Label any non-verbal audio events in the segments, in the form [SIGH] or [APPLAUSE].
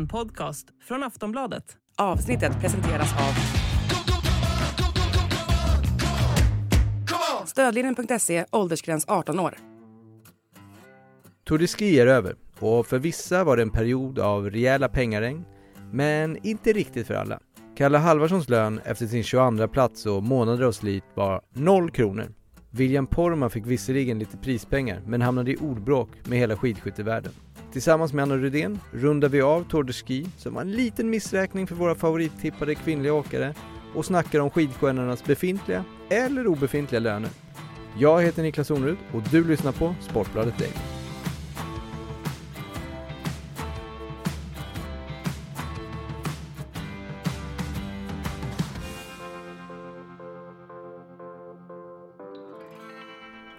En podcast från Aftonbladet. Avsnittet presenteras av Stödlinjen.se, åldersgräns 18 år. Tour de Ski är över och för vissa var det en period av rejäla pengaregn, men inte riktigt för alla. Kalle Halvarssons lön efter sin 22 plats och månader av slit var 0 kronor. William Porma fick visserligen lite prispengar, men hamnade i ordbråk med hela skidskyttevärlden. Tillsammans med Anna Rydén rundar vi av Tour de Ski, som var en liten missräkning för våra favorittippade kvinnliga åkare, och snackar om skidstjärnornas befintliga eller obefintliga löner. Jag heter Niklas Onrud och du lyssnar på Sportbladet Daily.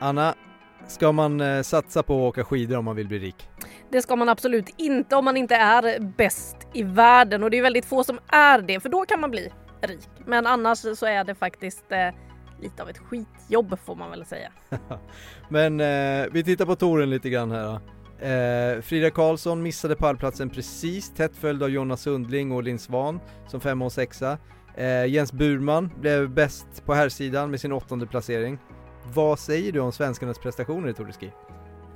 Anna, ska man eh, satsa på att åka skidor om man vill bli rik? Det ska man absolut inte om man inte är bäst i världen och det är väldigt få som är det för då kan man bli rik. Men annars så är det faktiskt eh, lite av ett skitjobb får man väl säga. [LAUGHS] Men eh, vi tittar på touren lite grann här. Eh, Frida Karlsson missade pallplatsen precis, tätt följd av Jonas Sundling och Linn Svan som femma och sexa. Eh, Jens Burman blev bäst på herrsidan med sin åttonde placering. Vad säger du om svenskarnas prestationer i Tour de Ski?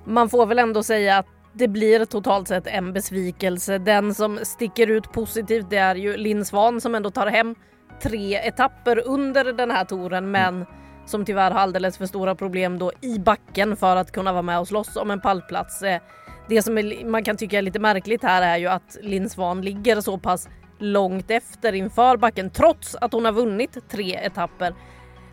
Man får väl ändå säga att det blir totalt sett en besvikelse. Den som sticker ut positivt det är ju Linn Svan som ändå tar hem tre etapper under den här touren men som tyvärr har alldeles för stora problem då i backen för att kunna vara med och slåss om en pallplats. Eh, Det som är, man kan tycka är lite märkligt här är ju att Linn Svan ligger så pass långt efter inför backen trots att hon har vunnit tre etapper.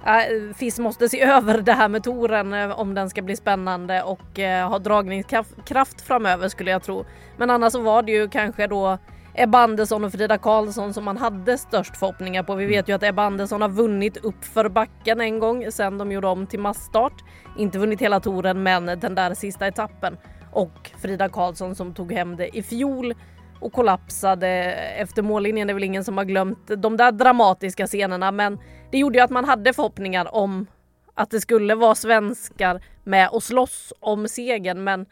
Äh, FIS måste se [LAUGHS] över det här med touren eh, om den ska bli spännande och eh, ha dragningskraft framöver skulle jag tro. Men annars så var det ju kanske då Ebba Andersson och Frida Karlsson som man hade störst förhoppningar på. Vi vet ju att Ebba Andersson har vunnit upp för backen en gång sen de gjorde om till massstart. Inte vunnit hela touren men den där sista etappen. Och Frida Karlsson som tog hem det i fjol och kollapsade efter mållinjen. Det är väl ingen som har glömt de där dramatiska scenerna men det gjorde ju att man hade förhoppningar om att det skulle vara svenskar med och slåss om segern men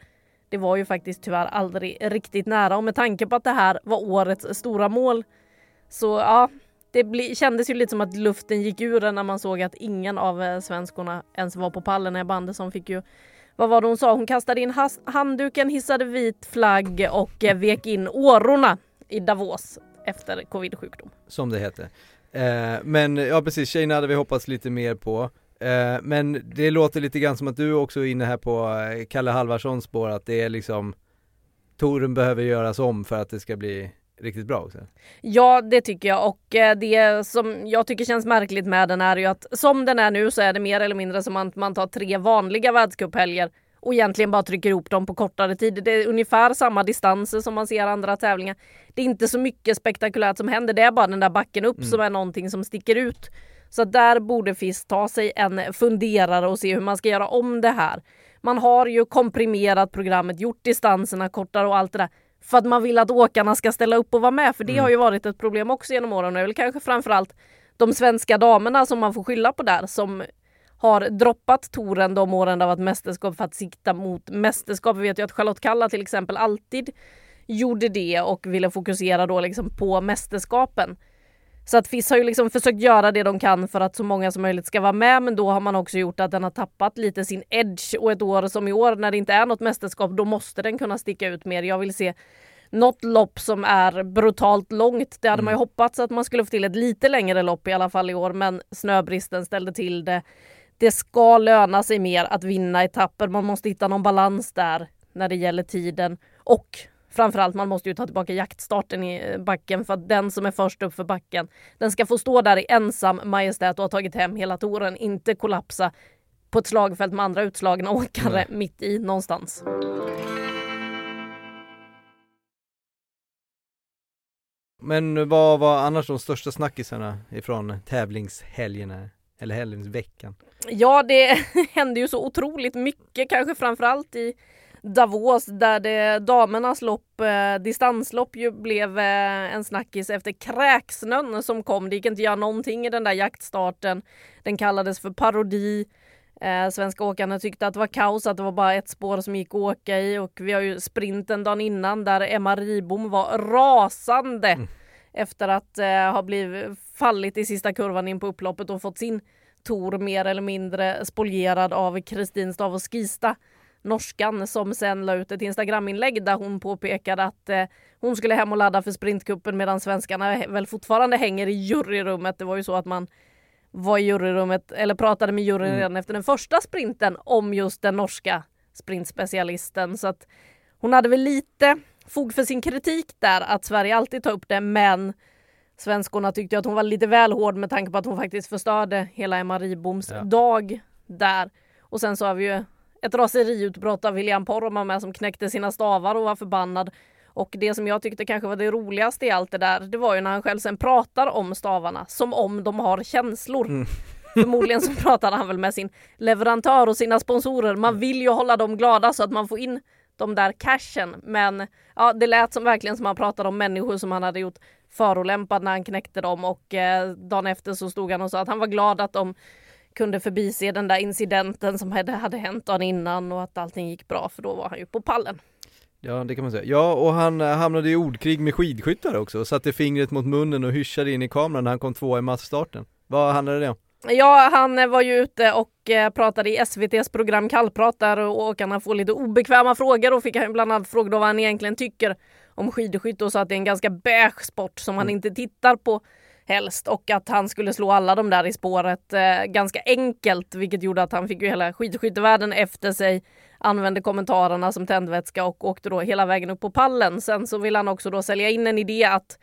det var ju faktiskt tyvärr aldrig riktigt nära och med tanke på att det här var årets stora mål så ja, det bli, kändes ju lite som att luften gick ur en när man såg att ingen av eh, svenskorna ens var på pallen. Ebba Andersson fick ju vad var det hon sa? Hon kastade in handduken, hissade vit flagg och eh, vek in årorna i Davos efter covid-sjukdom. Som det heter. Eh, men ja precis, tjejerna hade vi hoppats lite mer på. Eh, men det låter lite grann som att du också är inne här på eh, Kalle Halvarssons spår att det är liksom Toren behöver göras om för att det ska bli riktigt bra också. Ja, det tycker jag och eh, det som jag tycker känns märkligt med den är ju att som den är nu så är det mer eller mindre som att man tar tre vanliga världscuphelger och egentligen bara trycker ihop dem på kortare tid. Det är ungefär samma distanser som man ser andra tävlingar. Det är inte så mycket spektakulärt som händer. Det är bara den där backen upp Mm. som är någonting som sticker ut. Så där borde FIS ta sig en funderare och se hur man ska göra om det här. Man har ju komprimerat programmet, gjort distanserna kortare och allt det där för att man vill att åkarna ska ställa upp och vara med. För det Mm. har ju varit ett problem också genom åren. Det är väl kanske framförallt de svenska damerna som man får skylla på där som har droppat touren de åren det har varit mästerskap för att sikta mot mästerskap. Vi vet ju att Charlotte Kalla till exempel alltid gjorde det och ville fokusera då liksom på mästerskapen. Så att FIS har ju liksom försökt göra det de kan för att så många som möjligt ska vara med men då har man också gjort att den har tappat lite sin edge och ett år som i år när det inte är något mästerskap då måste den kunna sticka ut mer. Jag vill se något lopp som är brutalt långt. Det hade man ju hoppats att man skulle få till ett lite längre lopp i alla fall i år men snöbristen ställde till det. Det ska löna sig mer att vinna etapper. Man måste hitta någon balans där när det gäller tiden och framförallt man måste ju ta tillbaka jaktstarten i backen för att den som är först upp för backen den ska få stå där i ensam majestät och ha tagit hem hela touren, inte kollapsa på ett slagfält med andra utslagna åkare Nej. mitt i någonstans. Men vad var annars de största snackisarna ifrån tävlingshelgerna? Eller helgveckan? Ja, det [LAUGHS] hände ju så otroligt mycket, kanske framförallt i Davos där det damernas lopp, eh, distanslopp ju blev eh, en snackis efter kräksnön som kom. Det gick inte att göra någonting i den där jaktstarten. Den kallades för parodi. Eh, svenska åkarna tyckte att det var kaos, att det var bara ett spår som gick att åka i och vi har ju sprinten dagen innan där Emma Ribom var rasande mm. efter att eh, ha blivit fallit i sista kurvan in på upploppet och fått sin tour mer eller mindre spolierad av Kristin Stav och Skista norskan som sen la ut ett Instagraminlägg där hon påpekade att eh, hon skulle hem och ladda för sprintkuppen medan svenskarna väl fortfarande hänger i juryrummet. Det var ju så att man var i juryrummet eller pratade med juryn mm. redan efter den första sprinten om just den norska sprintspecialisten. Så att hon hade väl lite fog för sin kritik där att Sverige alltid tar upp det men svenskorna tyckte att hon var lite väl hård med tanke på att hon faktiskt förstörde hela Emma Riboms ja. dag där. Och sen så har vi ju ett raseriutbrott av William Poromaa med som knäckte sina stavar och var förbannad. Och det som jag tyckte kanske var det roligaste i allt det där, det var ju när han själv sen pratar om stavarna som om de har känslor. Mm. [LAUGHS] Förmodligen så pratade han väl med sin leverantör och sina sponsorer. Man vill ju hålla dem glada så att man får in de där cashen. Men ja, det lät som verkligen som han pratade om människor som han hade gjort förolämpad när han knäckte dem och eh, dagen efter så stod han och sa att han var glad att de kunde förbise den där incidenten som hade, hade hänt dagen innan och att allting gick bra för då var han ju på pallen. Ja det kan man säga. Ja och han eh, hamnade i ordkrig med skidskyttar också och satte fingret mot munnen och hyschade in i kameran när han kom tvåa i massstarten. Vad handlade det om? Ja, han eh, var ju ute och eh, pratade i SVTs program Kallprat där och åkarna får lite obekväma frågor och fick han bland annat frågor vad han egentligen tycker om skidskytte och sa att det är en ganska beige sport som han mm. inte tittar på helst och att han skulle slå alla de där i spåret eh, ganska enkelt vilket gjorde att han fick ju hela skidskyttevärlden efter sig använde kommentarerna som tändvätska och åkte då hela vägen upp på pallen. Sen så vill han också då sälja in en idé att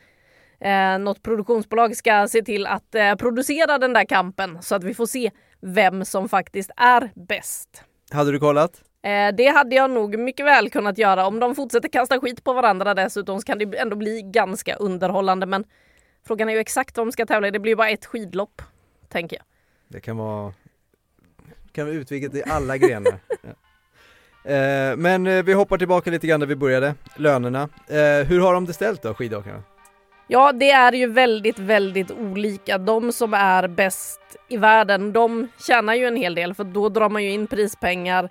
eh, något produktionsbolag ska se till att eh, producera den där kampen så att vi får se vem som faktiskt är bäst. Hade du kollat? Eh, det hade jag nog mycket väl kunnat göra. Om de fortsätter kasta skit på varandra dessutom så kan det ändå bli ganska underhållande. Men Frågan är ju exakt vad de ska tävla i. Det blir ju bara ett skidlopp, tänker jag. Det kan vara, kan vara utvidgat i alla grenar. [LAUGHS] ja. eh, men eh, vi hoppar tillbaka lite grann där vi började, lönerna. Eh, hur har de det ställt då, skidåkarna? Ja, det är ju väldigt, väldigt olika. De som är bäst i världen, de tjänar ju en hel del för då drar man ju in prispengar.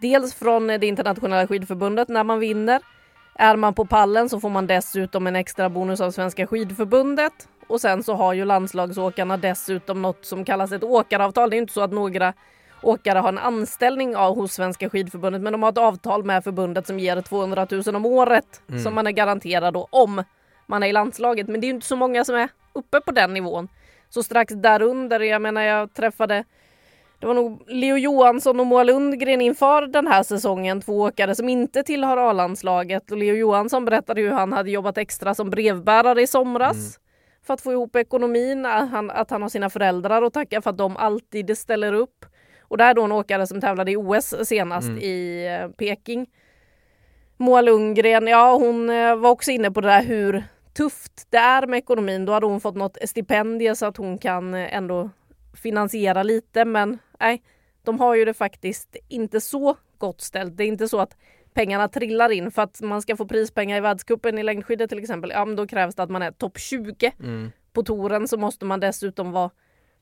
Dels från det internationella skidförbundet när man vinner är man på pallen så får man dessutom en extra bonus av Svenska skidförbundet och sen så har ju landslagsåkarna dessutom något som kallas ett åkaravtal. Det är inte så att några åkare har en anställning av hos Svenska skidförbundet men de har ett avtal med förbundet som ger 200 000 om året mm. som man är garanterad då om man är i landslaget. Men det är inte så många som är uppe på den nivån. Så strax därunder, jag menar jag träffade det var nog Leo Johansson och Moa Lundgren inför den här säsongen, två åkare som inte tillhör A-landslaget. Och Leo Johansson berättade hur han hade jobbat extra som brevbärare i somras mm. för att få ihop ekonomin, att han, att han har sina föräldrar och tacka för att de alltid ställer upp. Och det är då en åkare som tävlade i OS senast mm. i eh, Peking. Moa Lundgren, ja hon eh, var också inne på det där hur tufft det är med ekonomin. Då hade hon fått något stipendie så att hon kan eh, ändå finansiera lite men nej, de har ju det faktiskt inte så gott ställt. Det är inte så att pengarna trillar in för att man ska få prispengar i världscupen i längdskidor till exempel. Ja, men då krävs det att man är topp 20. Mm. På touren så måste man dessutom vara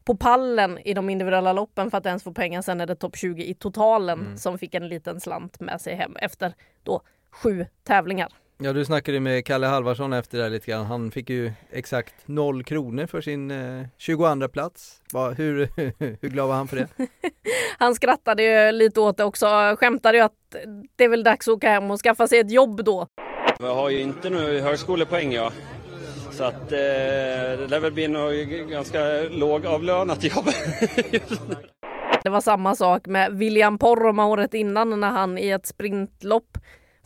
på pallen i de individuella loppen för att ens få pengar. Sen är det topp 20 i totalen mm. som fick en liten slant med sig hem efter då sju tävlingar. Ja du snackade med Kalle Halvarsson efter det här lite grann. Han fick ju exakt noll kronor för sin eh, 22 plats. Va, hur, [LAUGHS] hur glad var han för det? [LAUGHS] han skrattade ju lite åt det också. Skämtade ju att det är väl dags att åka hem och skaffa sig ett jobb då. Jag har ju inte nu högskolepoäng jag. Så att eh, det lär väl bli något ganska lågavlönat jobb. [LAUGHS] det var samma sak med William Poromaa året innan när han i ett sprintlopp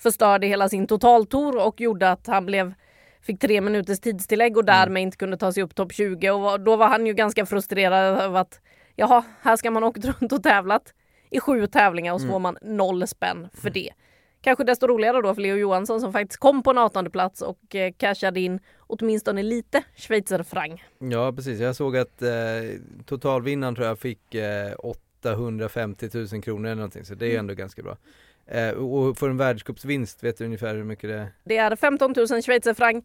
förstörde hela sin totaltour och gjorde att han blev fick tre minuters tidstillägg och därmed mm. inte kunde ta sig upp topp 20 och då var han ju ganska frustrerad över att jaha, här ska man [LAUGHS] åkt runt och tävlat i sju tävlingar och så mm. får man noll spänn för mm. det. Kanske desto roligare då för Leo Johansson som faktiskt kom på en 18 plats och eh, cashade in åtminstone lite schweizerfranc. Ja precis, jag såg att eh, totalvinnaren tror jag fick eh, 850 000 kronor eller någonting så det är ändå ganska bra. Eh, och för en världscupsvinst, vet du ungefär hur mycket det är? Det är 15 000 schweizerfranc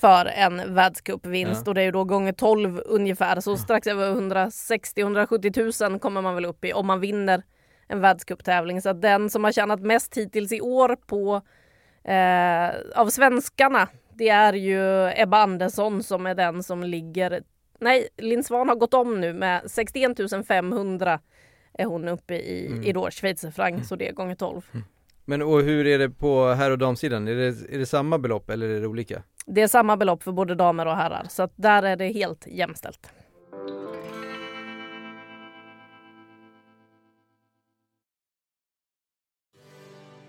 för en världscupvinst Ja. och det är ju då gånger 12 ungefär så strax över 160-170 000 kommer man väl upp i om man vinner en världscuptävling. Så att den som har tjänat mest hittills i år på eh, av svenskarna det är ju Ebba Andersson som är den som ligger Nej, Linn Svan har gått om nu med 61 500 är hon uppe i, Mm. i då schweizerfranc så det är gånger 12. Men och hur är det på herr och damsidan? Är det, är det samma belopp eller är det olika? Det är samma belopp för både damer och herrar så att där är det helt jämställt.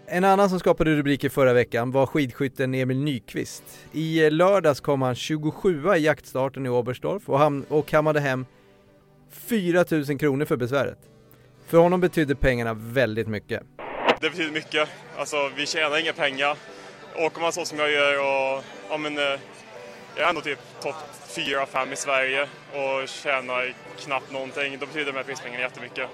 En annan som skapade rubriker förra veckan var skidskytten Emil Nyqvist. I lördags kom han 27 i jaktstarten i Oberstdorf och, och kammade hem 4 000 kronor för besväret. För honom betydde pengarna väldigt mycket. Det betyder mycket. Alltså, vi tjänar inga pengar. Åker man så som jag gör och ja, men, eh, jag är ändå typ topp 4-5 i Sverige och tjänar knappt någonting, då betyder de här prispengarna jättemycket.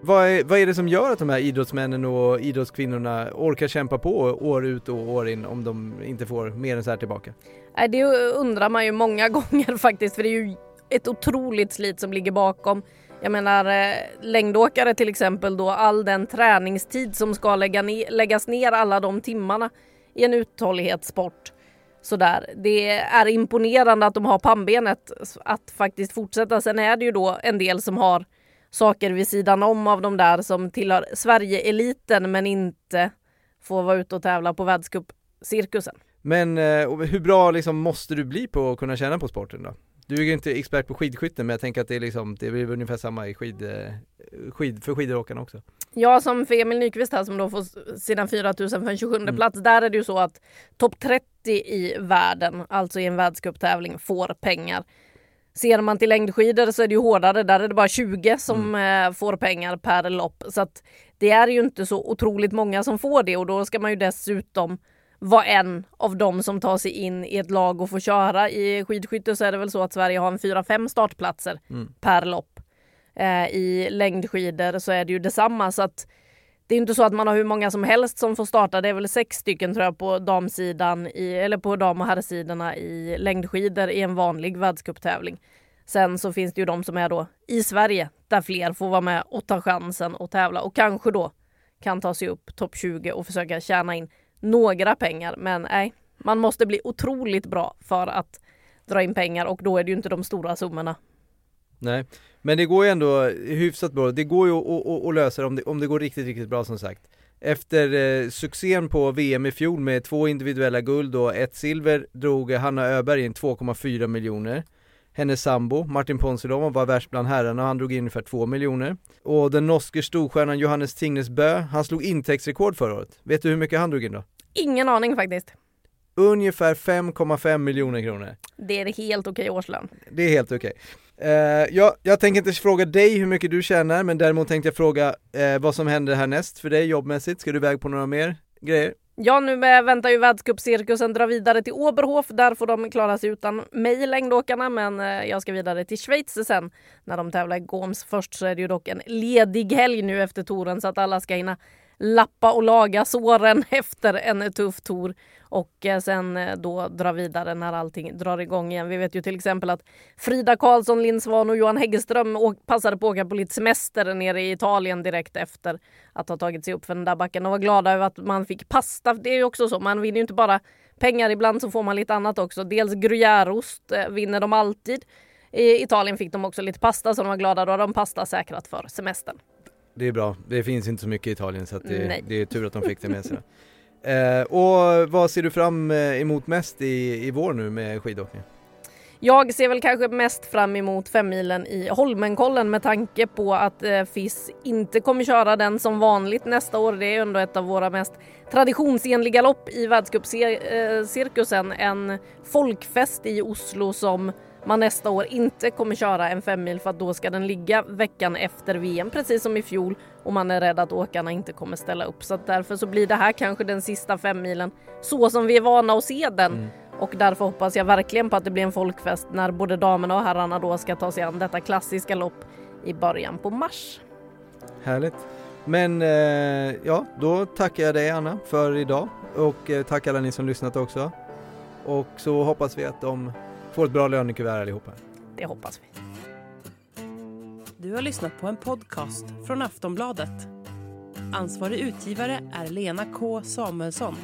Vad är, vad är det som gör att de här idrottsmännen och idrottskvinnorna orkar kämpa på år ut och år in om de inte får mer än så här tillbaka? Nej, det undrar man ju många [LAUGHS] gånger faktiskt för det är ju ett otroligt slit som ligger bakom. Jag menar eh, längdåkare till exempel då all den träningstid som ska lägga ne- läggas ner alla de timmarna i en uthållighetssport. Sådär. Det är imponerande att de har pannbenet att faktiskt fortsätta. Sen är det ju då en del som har saker vid sidan om av de där som tillhör Sverige-eliten men inte får vara ute och tävla på världscupcirkusen. Men eh, hur bra liksom måste du bli på att kunna tjäna på sporten då? Du är ju inte expert på skidskytte men jag tänker att det är liksom, det är väl ungefär samma i skid, eh, skid, för skidåkarna också. Ja, som för Emil Nyqvist här som då får sina 4000 för en 27 Mm. plats. Där är det ju så att topp 30 i världen, alltså i en världscuptävling, får pengar. Ser man till längdskidor så är det ju hårdare. Där är det bara 20 som Mm. eh, får pengar per lopp. Så att det är ju inte så otroligt många som får det och då ska man ju dessutom vara en av dem som tar sig in i ett lag och får köra. I skidskytte så är det väl så att Sverige har en 4-5 startplatser Mm. per lopp. Eh, I längdskidor så är det ju detsamma så att det är inte så att man har hur många som helst som får starta. Det är väl sex stycken tror jag på damsidan i, eller på dam och herrsidorna i längdskidor i en vanlig världscuptävling. Sen så finns det ju de som är då i Sverige där fler får vara med och ta chansen och tävla och kanske då kan ta sig upp topp 20 och försöka tjäna in några pengar. Men nej, man måste bli otroligt bra för att dra in pengar och då är det ju inte de stora summorna. Nej, men det går ju ändå hyfsat bra. Det går ju att, att, att lösa det om, det om det går riktigt, riktigt bra som sagt. Efter eh, succén på VM i fjol med två individuella guld och ett silver drog Hanna Öberg in 2,4 miljoner. Hennes sambo Martin Ponsiluoma var värst bland herrarna och han drog in ungefär 2 miljoner. Och den norske storstjärnan Johannes Tingnes Bø, han slog intäktsrekord förra året. Vet du hur mycket han drog in då? Ingen aning faktiskt. Ungefär 5,5 miljoner kronor. Det är helt okej årslön. Det är helt okej. Eh, jag, jag tänker inte fråga dig hur mycket du tjänar, men däremot tänkte jag fråga eh, vad som händer härnäst för dig jobbmässigt. Ska du iväg på några mer grejer? Ja, nu väntar ju världscupcirkusen dra vidare till Oberhof. Där får de klara sig utan mig, längdåkarna, men eh, jag ska vidare till Schweiz sen när de tävlar i Goms. Först så är det ju dock en ledig helg nu efter touren så att alla ska hinna lappa och laga såren [LAUGHS] efter en tuff tour och eh, sen eh, då dra vidare när allting drar igång igen. Vi vet ju till exempel att Frida Karlsson, Linn Svan och Johan Häggström passade på att åka på lite semester nere i Italien direkt efter att ha tagit sig upp för den där backen och var glada över att man fick pasta. Det är ju också så, man vinner ju inte bara pengar, ibland så får man lite annat också. Dels gruyèreost eh, vinner de alltid. I Italien fick de också lite pasta så de var glada. Då har de pasta säkrat för semestern. Det är bra, det finns inte så mycket i Italien så det, det är tur att de fick det med sig. [LAUGHS] Eh, och vad ser du fram eh, emot mest i, i vår nu med skidåkning? Jag ser väl kanske mest fram emot femmilen i Holmenkollen med tanke på att eh, FIS inte kommer köra den som vanligt nästa år. Det är ändå ett av våra mest traditionsenliga lopp i världscupcirkusen. En folkfest i Oslo som man nästa år inte kommer köra en femmil för att då ska den ligga veckan efter VM precis som i fjol och man är rädd att åkarna inte kommer ställa upp. Så därför så blir det här kanske den sista femmilen så som vi är vana att se den. Och därför hoppas jag verkligen på att det blir en folkfest när både damerna och herrarna då ska ta sig an detta klassiska lopp i början på mars. Härligt. Men eh, ja, då tackar jag dig Anna för idag och eh, tack alla ni som lyssnat också. och så hoppas vi att de får ett bra lönekuvert allihopa. Det hoppas vi. Du har lyssnat på en podcast från Aftonbladet. Ansvarig utgivare är Lena K Samuelsson.